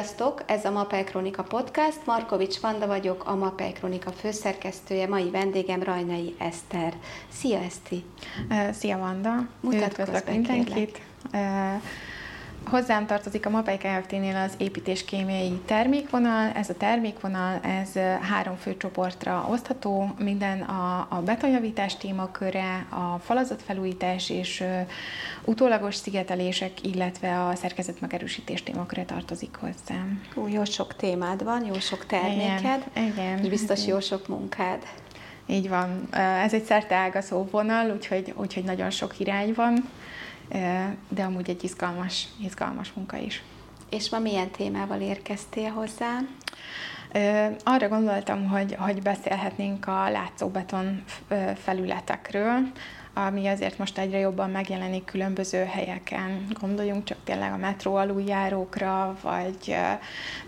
Sziasztok! Ez a Mapei Kronika Podcast. Markovics Vanda vagyok, a Mapei Kronika főszerkesztője. Mai vendégem Rajnai Eszter. Szia, Eszti! Szia, Vanda! Üdvözlök mindenkit! Kérlek. Hozzám tartozik a MAPEI Kft-nél az építéskémiai termékvonal. Ez a termékvonal, ez három fő csoportra osztható. Minden a, a betonjavítás témaköre, a falazatfelújítás és uh, utólagos szigetelések, illetve a szerkezet megerősítés témaköre tartozik hozzám. Ó, jó sok témád van, jó sok terméked, igen, igen, és biztos jó sok munkád. Így van. Ez egy szerteágazó vonal, úgyhogy, úgyhogy nagyon sok irány van de amúgy egy izgalmas, izgalmas munka is. És ma milyen témával érkeztél hozzá? Arra gondoltam, hogy, hogy beszélhetnénk a látszóbeton felületekről, ami azért most egyre jobban megjelenik különböző helyeken. Gondoljunk csak tényleg a metró aluljárókra, vagy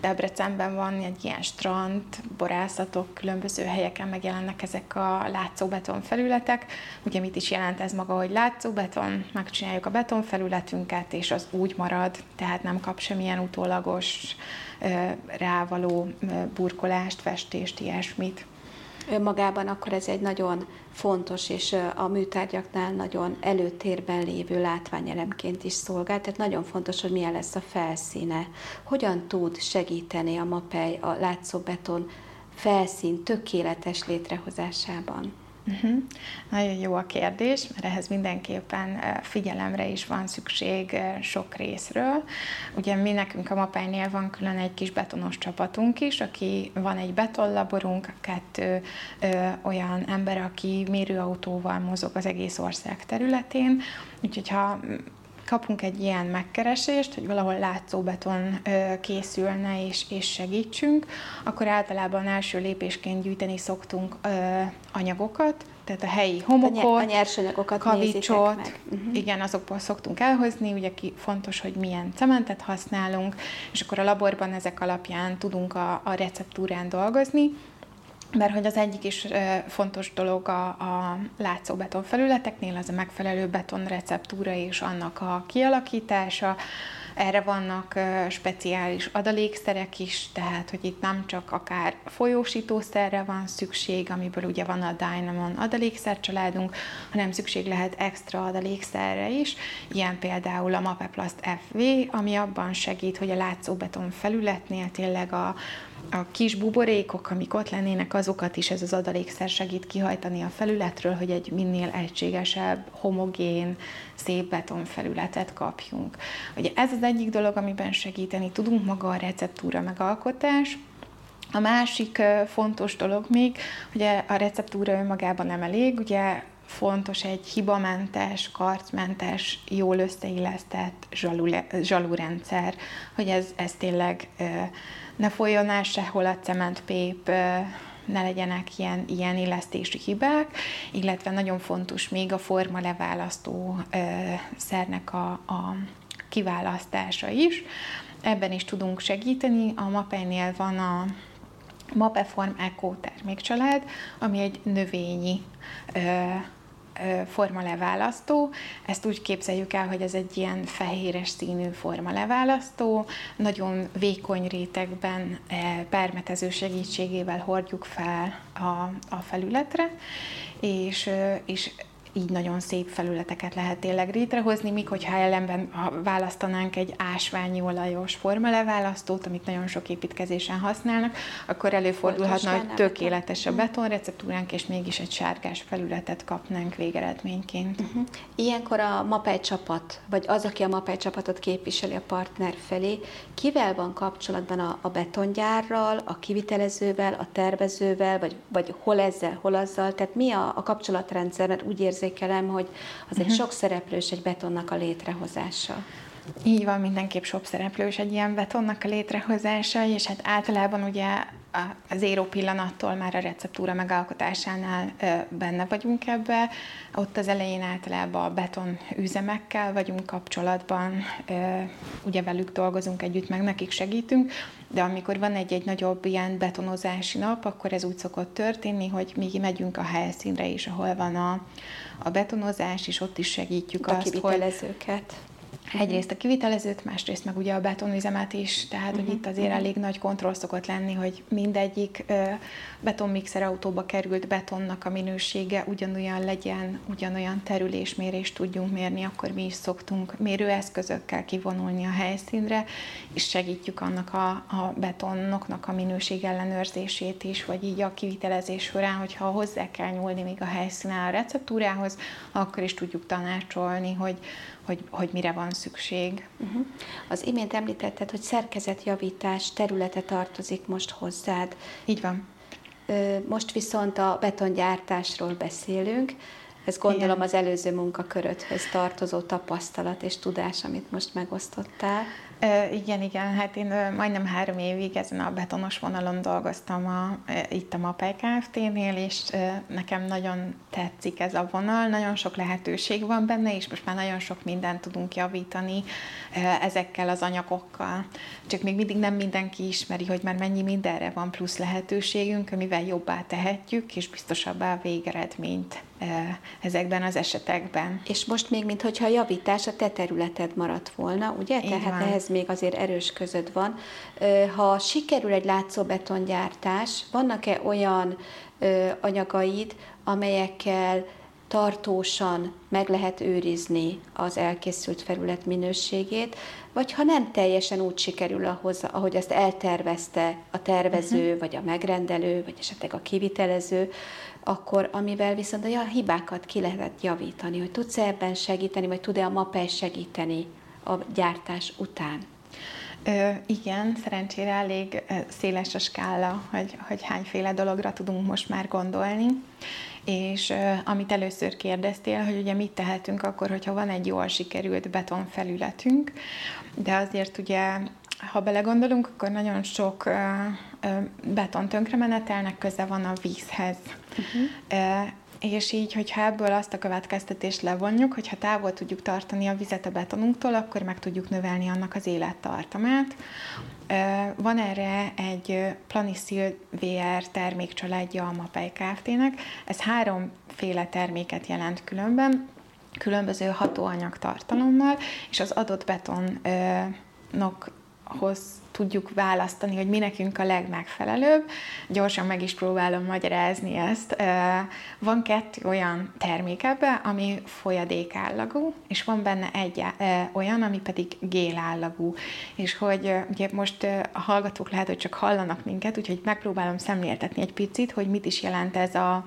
Debrecenben van egy ilyen strand, borászatok, különböző helyeken megjelennek ezek a látszóbeton felületek. Ugye mit is jelent ez maga, hogy látszóbeton, megcsináljuk a betonfelületünket, és az úgy marad, tehát nem kap semmilyen utólagos rávaló burkolást, festést, ilyesmit önmagában, akkor ez egy nagyon fontos és a műtárgyaknál nagyon előtérben lévő látványelemként is szolgál, tehát nagyon fontos, hogy milyen lesz a felszíne. Hogyan tud segíteni a MAPEI a látszóbeton felszín tökéletes létrehozásában? Uh-huh. Nagyon jó a kérdés, mert ehhez mindenképpen figyelemre is van szükség sok részről. Ugye mi nekünk a Mapájnél van külön egy kis betonos csapatunk is, aki van egy betonlaborunk, kettő ö, olyan ember, aki mérőautóval mozog az egész ország területén, úgyhogy ha kapunk egy ilyen megkeresést, hogy valahol látszóbeton készülne és, és segítsünk, akkor általában első lépésként gyűjteni szoktunk anyagokat, tehát a helyi homokot, a nyersanyagokat kavicsot, meg. Uh-huh. igen, azokból szoktunk elhozni, ugye ki, fontos, hogy milyen cementet használunk, és akkor a laborban ezek alapján tudunk a, a receptúrán dolgozni, mert hogy az egyik is fontos dolog a, a látszóbeton felületeknél, az a megfelelő beton receptúra és annak a kialakítása. Erre vannak speciális adalékszerek is, tehát hogy itt nem csak akár folyósítószerre van szükség, amiből ugye van a Dynamon adalékszercsaládunk, hanem szükség lehet extra adalékszerre is, ilyen például a Mapeplast FV, ami abban segít, hogy a látszóbeton felületnél tényleg a a kis buborékok, amik ott lennének, azokat is ez az adalékszer segít kihajtani a felületről, hogy egy minél egységesebb, homogén, szép betonfelületet kapjunk. Ugye ez az egyik dolog, amiben segíteni tudunk, maga a receptúra megalkotás, a másik fontos dolog még, hogy a receptúra önmagában nem elég, ugye fontos egy hibamentes, karcmentes, jól összeillesztett zsalúrendszer, hogy ez, ez tényleg ne folyjon el sehol a cementpép, ne legyenek ilyen, ilyen illesztési hibák, illetve nagyon fontos még a forma leválasztó szernek a, a kiválasztása is. Ebben is tudunk segíteni. A MAPE-nél van a Mapeform Eco termékcsalád, ami egy növényi formaleválasztó. Ezt úgy képzeljük el, hogy ez egy ilyen fehéres színű formaleválasztó. Nagyon vékony rétegben permetező segítségével hordjuk fel a, a felületre, és, és így nagyon szép felületeket lehet tényleg létrehozni, míg hogyha ellenben ha választanánk egy ásványi olajos formaleválasztót, amit nagyon sok építkezésen használnak, akkor előfordulhatna, hogy tökéletes a mhm. betonreceptúránk, és mégis egy sárgás felületet kapnánk végeredményként. Uh-huh. Ilyenkor a MAPEI csapat, vagy az, aki a MAPEI csapatot képviseli a partner felé, kivel van kapcsolatban a, a betongyárral, a kivitelezővel, a tervezővel, vagy, vagy hol ezzel, hol azzal, tehát mi a, a kapcsolatrendszer, mert úgy érzékelem, hogy az egy uh-huh. sok szereplős egy betonnak a létrehozása. Így van, mindenképp sok szereplős egy ilyen betonnak a létrehozása, és hát általában ugye az éró pillanattól már a receptúra megalkotásánál benne vagyunk ebbe. Ott az elején általában a beton üzemekkel vagyunk kapcsolatban, ugye velük dolgozunk együtt, meg nekik segítünk, de amikor van egy-egy nagyobb ilyen betonozási nap, akkor ez úgy szokott történni, hogy mi megyünk a helyszínre is, ahol van a, a betonozás, és ott is segítjük a azt, hogy Egyrészt a kivitelezőt, másrészt meg ugye a betonüzemet is, tehát uh-huh. hogy itt azért uh-huh. elég nagy kontroll szokott lenni, hogy mindegyik ö, betonmixer autóba került betonnak a minősége ugyanolyan legyen, ugyanolyan terülésmérést tudjunk mérni, akkor mi is szoktunk mérőeszközökkel kivonulni a helyszínre, és segítjük annak a, a betonnoknak a minőség ellenőrzését is, vagy így a kivitelezés során, hogyha hozzá kell nyúlni még a helyszínen a receptúrához, akkor is tudjuk tanácsolni, hogy hogy, hogy mire van szükség. Uh-huh. Az imént említetted, hogy szerkezetjavítás területe tartozik most hozzád. Így van. Most viszont a betongyártásról beszélünk. Ez gondolom Igen. az előző munkakörödhöz tartozó tapasztalat és tudás, amit most megosztottál. Igen, igen, hát én majdnem három évig ezen a betonos vonalon dolgoztam a, itt a MAPEI Kft-nél, és nekem nagyon tetszik ez a vonal, nagyon sok lehetőség van benne, és most már nagyon sok mindent tudunk javítani ezekkel az anyagokkal. Csak még mindig nem mindenki ismeri, hogy már mennyi mindenre van plusz lehetőségünk, amivel jobbá tehetjük, és biztosabbá a végeredményt ezekben az esetekben. És most még, mintha a javítás a te területed maradt volna, ugye? Így Tehát van. ehhez még azért erős között van. Ha sikerül egy látszóbetongyártás, vannak-e olyan anyagaid, amelyekkel tartósan meg lehet őrizni az elkészült felület minőségét, vagy ha nem teljesen úgy sikerül ahhoz, ahogy azt eltervezte a tervező, uh-huh. vagy a megrendelő, vagy esetleg a kivitelező, akkor amivel viszont a hibákat ki lehet javítani, hogy tudsz -e ebben segíteni, vagy tud-e a MAPE segíteni a gyártás után? Ö, igen, szerencsére elég széles a skála, hogy, hogy hányféle dologra tudunk most már gondolni. És ö, amit először kérdeztél, hogy ugye mit tehetünk akkor, hogyha van egy jól sikerült betonfelületünk, de azért ugye ha belegondolunk, akkor nagyon sok beton tönkremenetelnek köze van a vízhez. Uh-huh és így, hogyha ebből azt a következtetést levonjuk, hogyha távol tudjuk tartani a vizet a betonunktól, akkor meg tudjuk növelni annak az élettartamát. Van erre egy Planicil VR termékcsaládja a Mapei Kft-nek. Ez háromféle terméket jelent különben, különböző hatóanyag tartalommal, és az adott betonnak tudjuk választani, hogy mi nekünk a legmegfelelőbb. Gyorsan meg is próbálom magyarázni ezt. Van kettő olyan termék ebbe, ami folyadékállagú, és van benne egy olyan, ami pedig gélállagú. És hogy ugye most a hallgatók lehet, hogy csak hallanak minket, úgyhogy megpróbálom szemléltetni egy picit, hogy mit is jelent ez a,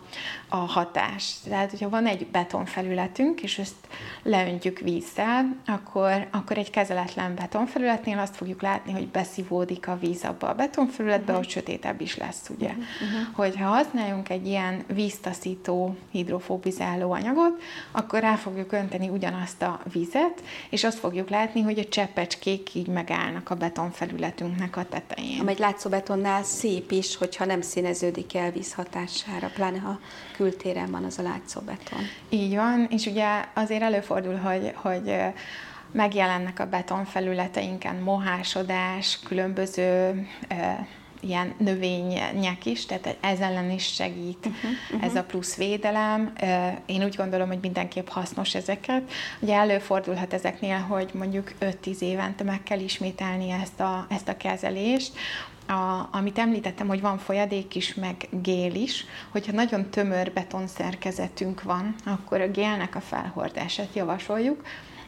a hatás. Tehát, hogyha van egy betonfelületünk, és ezt leöntjük vízzel, akkor, akkor egy kezeletlen betonfelületnél azt fogjuk látni, hogy besz beszívódik a víz abba a betonfelületbe, uh-huh. hogy sötétebb is lesz, ugye. Uh-huh. Hogy ha használjunk egy ilyen víztaszító, hidrofóbizáló anyagot, akkor rá fogjuk önteni ugyanazt a vizet, és azt fogjuk látni, hogy a cseppecskék így megállnak a betonfelületünknek a tetején. Amely látszóbetonnál szép is, hogyha nem színeződik el víz hatására, pláne ha kültéren van az a látszóbeton. Így van, és ugye azért előfordul, hogy, hogy megjelennek a betonfelületeinken mohásodás, különböző ilyen növények is, tehát ez ellen is segít uh-huh, uh-huh. ez a plusz védelem. Én úgy gondolom, hogy mindenképp hasznos ezeket. Ugye előfordulhat ezeknél, hogy mondjuk 5-10 évente meg kell ismételni ezt a, ezt a kezelést, a, amit említettem, hogy van folyadék is, meg gél is, hogyha nagyon tömör betonszerkezetünk van, akkor a gélnek a felhordását javasoljuk,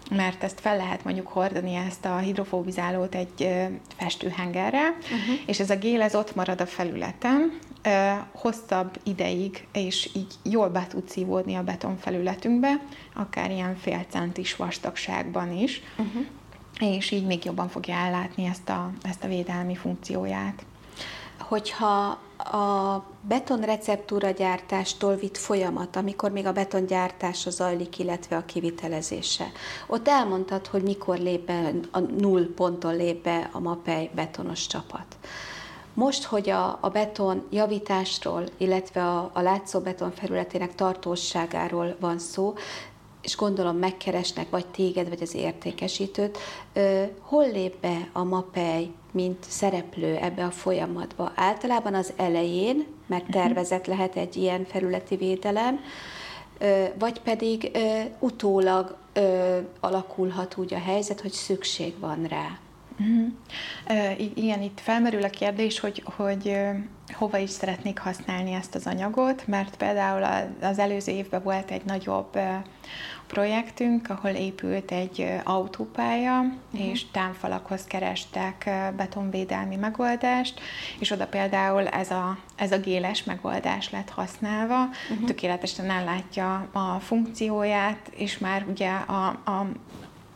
mert ezt fel lehet mondjuk hordani ezt a hidrofóbizálót egy festőhengerre, uh-huh. és ez a gél ez ott marad a felületen, hosszabb ideig, és így jól be tud szívódni a betonfelületünkbe, akár ilyen fél centis vastagságban is, uh-huh. és így még jobban fogja ellátni ezt a, ezt a védelmi funkcióját. Hogyha a betonreceptúra gyártástól vitt folyamat, amikor még a betongyártása zajlik, illetve a kivitelezése. Ott elmondtad, hogy mikor lép be, a null ponton lép be a MAPEI betonos csapat. Most, hogy a, a beton javításról, illetve a, a látszó beton felületének tartóságáról van szó, és gondolom megkeresnek vagy téged, vagy az értékesítőt, hol lép be a MAPEI mint szereplő ebbe a folyamatba. Általában az elején, mert mhm. tervezett lehet egy ilyen felületi védelem, vagy pedig utólag alakulhat úgy a helyzet, hogy szükség van rá. Uh-huh. Igen, itt felmerül a kérdés, hogy, hogy hova is szeretnék használni ezt az anyagot, mert például az előző évben volt egy nagyobb projektünk, ahol épült egy autópálya, uh-huh. és támfalakhoz kerestek betonvédelmi megoldást, és oda például ez a, ez a géles megoldás lett használva, uh-huh. tökéletesen ellátja a funkcióját, és már ugye a, a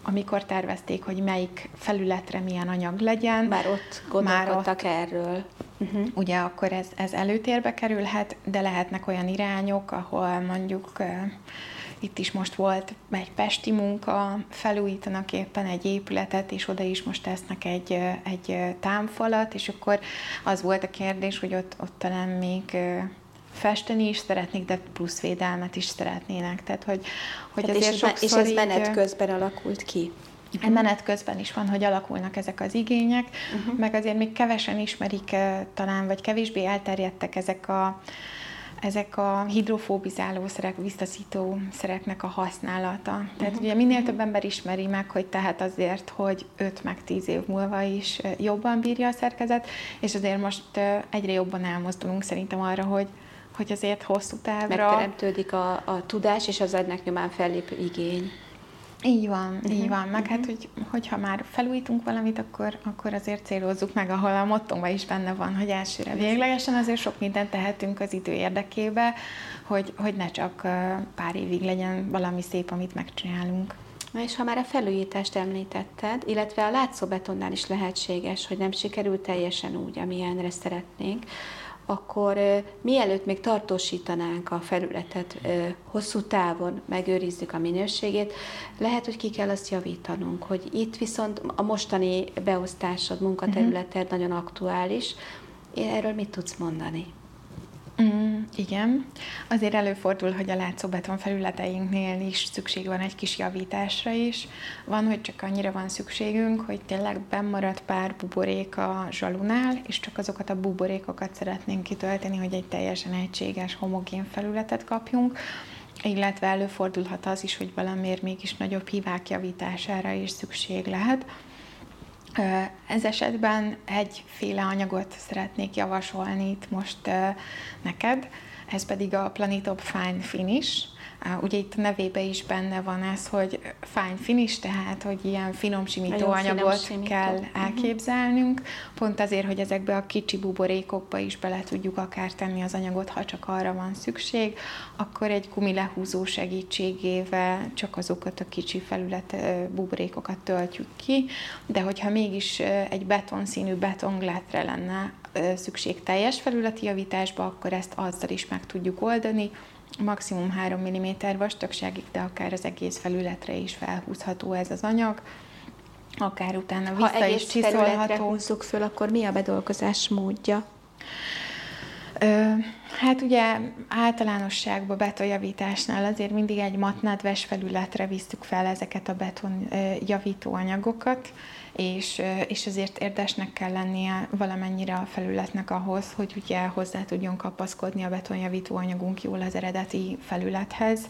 amikor tervezték, hogy melyik felületre milyen anyag legyen. Már ott gondolkodtak már ott, erről. Uh-huh. Ugye akkor ez, ez előtérbe kerülhet, de lehetnek olyan irányok, ahol mondjuk uh, itt is most volt egy pesti munka, felújítanak éppen egy épületet, és oda is most tesznek egy, egy támfalat, és akkor az volt a kérdés, hogy ott, ott talán még festeni is szeretnék, de plusz védelmet is szeretnének. Tehát, hogy, hogy Tehát azért és, sokszor és ez menet így, közben alakult ki? Uh-huh. Menet közben is van, hogy alakulnak ezek az igények, uh-huh. meg azért még kevesen ismerik talán, vagy kevésbé elterjedtek ezek a ezek a hidrofóbizáló szerek, visszaszító szereknek a használata. Tehát uh-huh. ugye minél több ember ismeri meg, hogy tehát azért, hogy 5 meg 10 év múlva is jobban bírja a szerkezet, és azért most egyre jobban elmozdulunk szerintem arra, hogy hogy azért hosszú távra... Megteremtődik a, a tudás, és az ennek nyomán fellépő igény. Így van, uh-huh. így van. Meg uh-huh. hát, hogy, hogyha már felújítunk valamit, akkor, akkor azért célozzuk meg, ahol a mottónkban is benne van, hogy elsőre véglegesen azért sok mindent tehetünk az idő érdekébe, hogy, hogy ne csak pár évig legyen valami szép, amit megcsinálunk. Na és ha már a felújítást említetted, illetve a látszóbetonnál is lehetséges, hogy nem sikerül teljesen úgy, amilyenre szeretnénk, akkor mielőtt még tartósítanánk a felületet hosszú távon, megőrizzük a minőségét, lehet, hogy ki kell azt javítanunk, hogy itt viszont a mostani beosztásod, munkaterületed uh-huh. nagyon aktuális. Erről mit tudsz mondani? Mm, igen. Azért előfordul, hogy a látszóbeton felületeinknél is szükség van egy kis javításra is. Van, hogy csak annyira van szükségünk, hogy tényleg bemaradt pár buborék a zsalunál, és csak azokat a buborékokat szeretnénk kitölteni, hogy egy teljesen egységes, homogén felületet kapjunk illetve előfordulhat az is, hogy valamiért mégis nagyobb hívák javítására is szükség lehet. Ez esetben egyféle anyagot szeretnék javasolni itt most neked, ez pedig a Planetop Fine Finish. Ugye itt a nevébe is benne van ez, hogy fine finish, tehát hogy ilyen finom simító. kell uh-huh. elképzelnünk, pont azért, hogy ezekbe a kicsi buborékokba is bele tudjuk akár tenni az anyagot, ha csak arra van szükség, akkor egy lehúzó segítségével csak azokat a kicsi felület buborékokat töltjük ki, de hogyha mégis egy betonszínű betonglátre lenne szükség teljes felületi javításba, akkor ezt azzal is meg tudjuk oldani, maximum 3 mm vastagságig, de akár az egész felületre is felhúzható ez az anyag, akár utána vissza ha is csiszolható. Ha húzzuk föl, akkor mi a bedolgozás módja? Ö, hát ugye általánosságban betonjavításnál azért mindig egy matnedves felületre visszük fel ezeket a beton javító anyagokat, és, és azért érdesnek kell lennie valamennyire a felületnek ahhoz, hogy ugye hozzá tudjon kapaszkodni a betonjavító anyagunk jól az eredeti felülethez.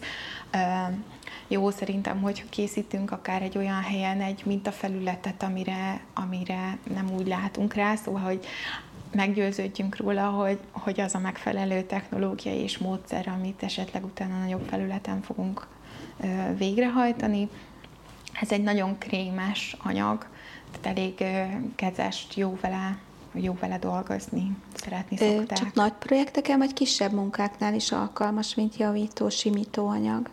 Jó szerintem, hogy készítünk akár egy olyan helyen egy mintafelületet, amire, amire nem úgy látunk rá, szóval, hogy meggyőződjünk róla, hogy, hogy az a megfelelő technológia és módszer, amit esetleg utána nagyobb felületen fogunk végrehajtani. Ez egy nagyon krémes anyag, tehát elég kezest, jó vele, jó vele dolgozni, szeretni szokták. Csak nagy projekteken, vagy kisebb munkáknál is alkalmas, mint javító, simító anyag?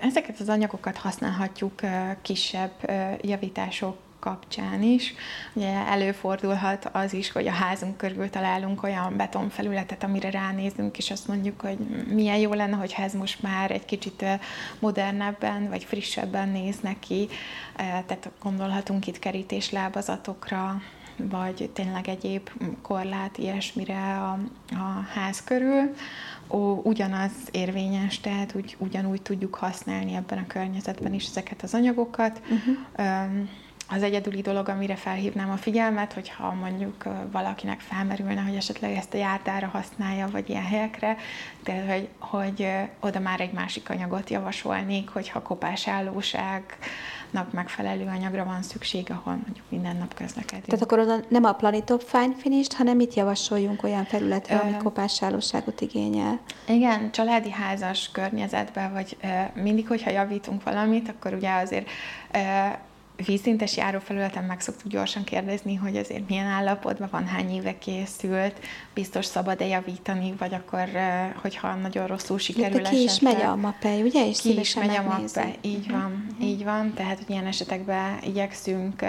Ezeket az anyagokat használhatjuk kisebb javítások kapcsán is. Ugye előfordulhat az is, hogy a házunk körül találunk olyan betonfelületet, amire ránézünk, és azt mondjuk, hogy milyen jó lenne, hogyha ez most már egy kicsit modernebben, vagy frissebben néz neki. Tehát gondolhatunk itt kerítéslábazatokra, vagy tényleg egyéb korlát ilyesmire a, a ház körül. Ó, ugyanaz érvényes, tehát úgy, ugyanúgy tudjuk használni ebben a környezetben is ezeket az anyagokat. Uh-huh az egyedüli dolog, amire felhívnám a figyelmet, hogyha mondjuk valakinek felmerülne, hogy esetleg ezt a járdára használja, vagy ilyen helyekre, de hogy, hogy oda már egy másik anyagot javasolnék, hogyha kopásállóságnak megfelelő anyagra van szükség, ahol mondjuk minden nap közlekedünk. Tehát akkor oda nem a Planitop Fine finish hanem mit javasoljunk olyan felületre, ami kopásállóságot igényel? Igen, családi házas környezetben, vagy mindig, hogyha javítunk valamit, akkor ugye azért vízszintes járófelületen meg szoktuk gyorsan kérdezni, hogy azért milyen állapotban van, hány éve készült, biztos szabad-e javítani, vagy akkor, hogyha nagyon rosszul sikerül ja, ki is megy a mapej, ugye? És ki is megy a mapej, így van, uh-huh. így van, tehát hogy ilyen esetekben igyekszünk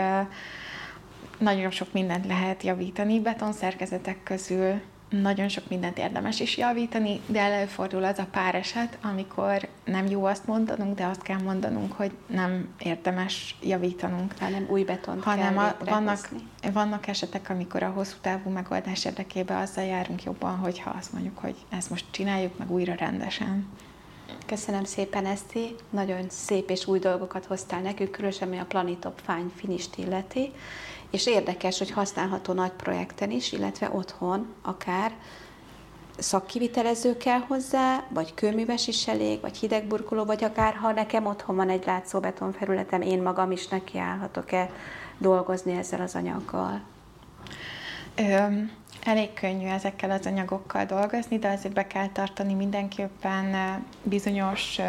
nagyon sok mindent lehet javítani betonszerkezetek közül, nagyon sok mindent érdemes is javítani, de előfordul az a pár eset, amikor nem jó azt mondanunk, de azt kell mondanunk, hogy nem érdemes javítanunk. Hanem új betont hanem kell a, vannak, vannak esetek, amikor a hosszú távú megoldás érdekében azzal járunk jobban, hogyha azt mondjuk, hogy ezt most csináljuk meg újra rendesen. Köszönöm szépen, Eszti. Nagyon szép és új dolgokat hoztál nekünk, különösen ami a Planitop Fine finish illeti és érdekes, hogy használható nagy projekten is, illetve otthon akár szakkivitelező kell hozzá, vagy kőműves is elég, vagy hidegburkoló, vagy akár ha nekem otthon van egy látszóbeton felületem, én magam is nekiállhatok-e dolgozni ezzel az anyaggal? Ö, elég könnyű ezekkel az anyagokkal dolgozni, de azért be kell tartani mindenképpen bizonyos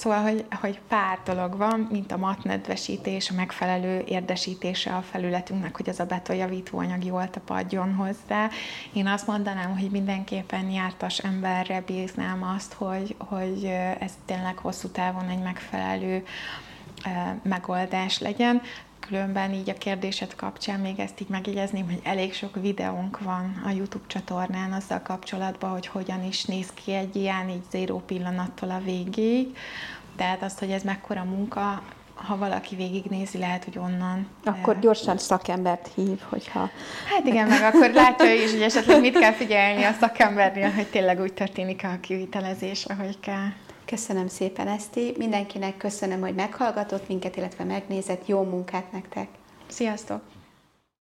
Szóval, hogy, hogy pár dolog van, mint a matnedvesítés, a megfelelő érdesítése a felületünknek, hogy az a betonjavító anyag jól tapadjon hozzá. Én azt mondanám, hogy mindenképpen jártas emberre bíznám azt, hogy, hogy ez tényleg hosszú távon egy megfelelő megoldás legyen. Különben így a kérdésed kapcsán még ezt így megjegyezném, hogy elég sok videónk van a YouTube csatornán azzal kapcsolatban, hogy hogyan is néz ki egy ilyen, így zéró pillanattól a végéig. Tehát azt, hogy ez mekkora munka, ha valaki végignézi, lehet, hogy onnan. Akkor gyorsan szakembert hív, hogyha... Hát igen, meg akkor látja is, hogy esetleg mit kell figyelni a szakembernél, hogy tényleg úgy történik a kivitelezés, ahogy kell. Köszönöm szépen, Eszti. Mindenkinek köszönöm, hogy meghallgatott minket, illetve megnézett. Jó munkát nektek! Sziasztok!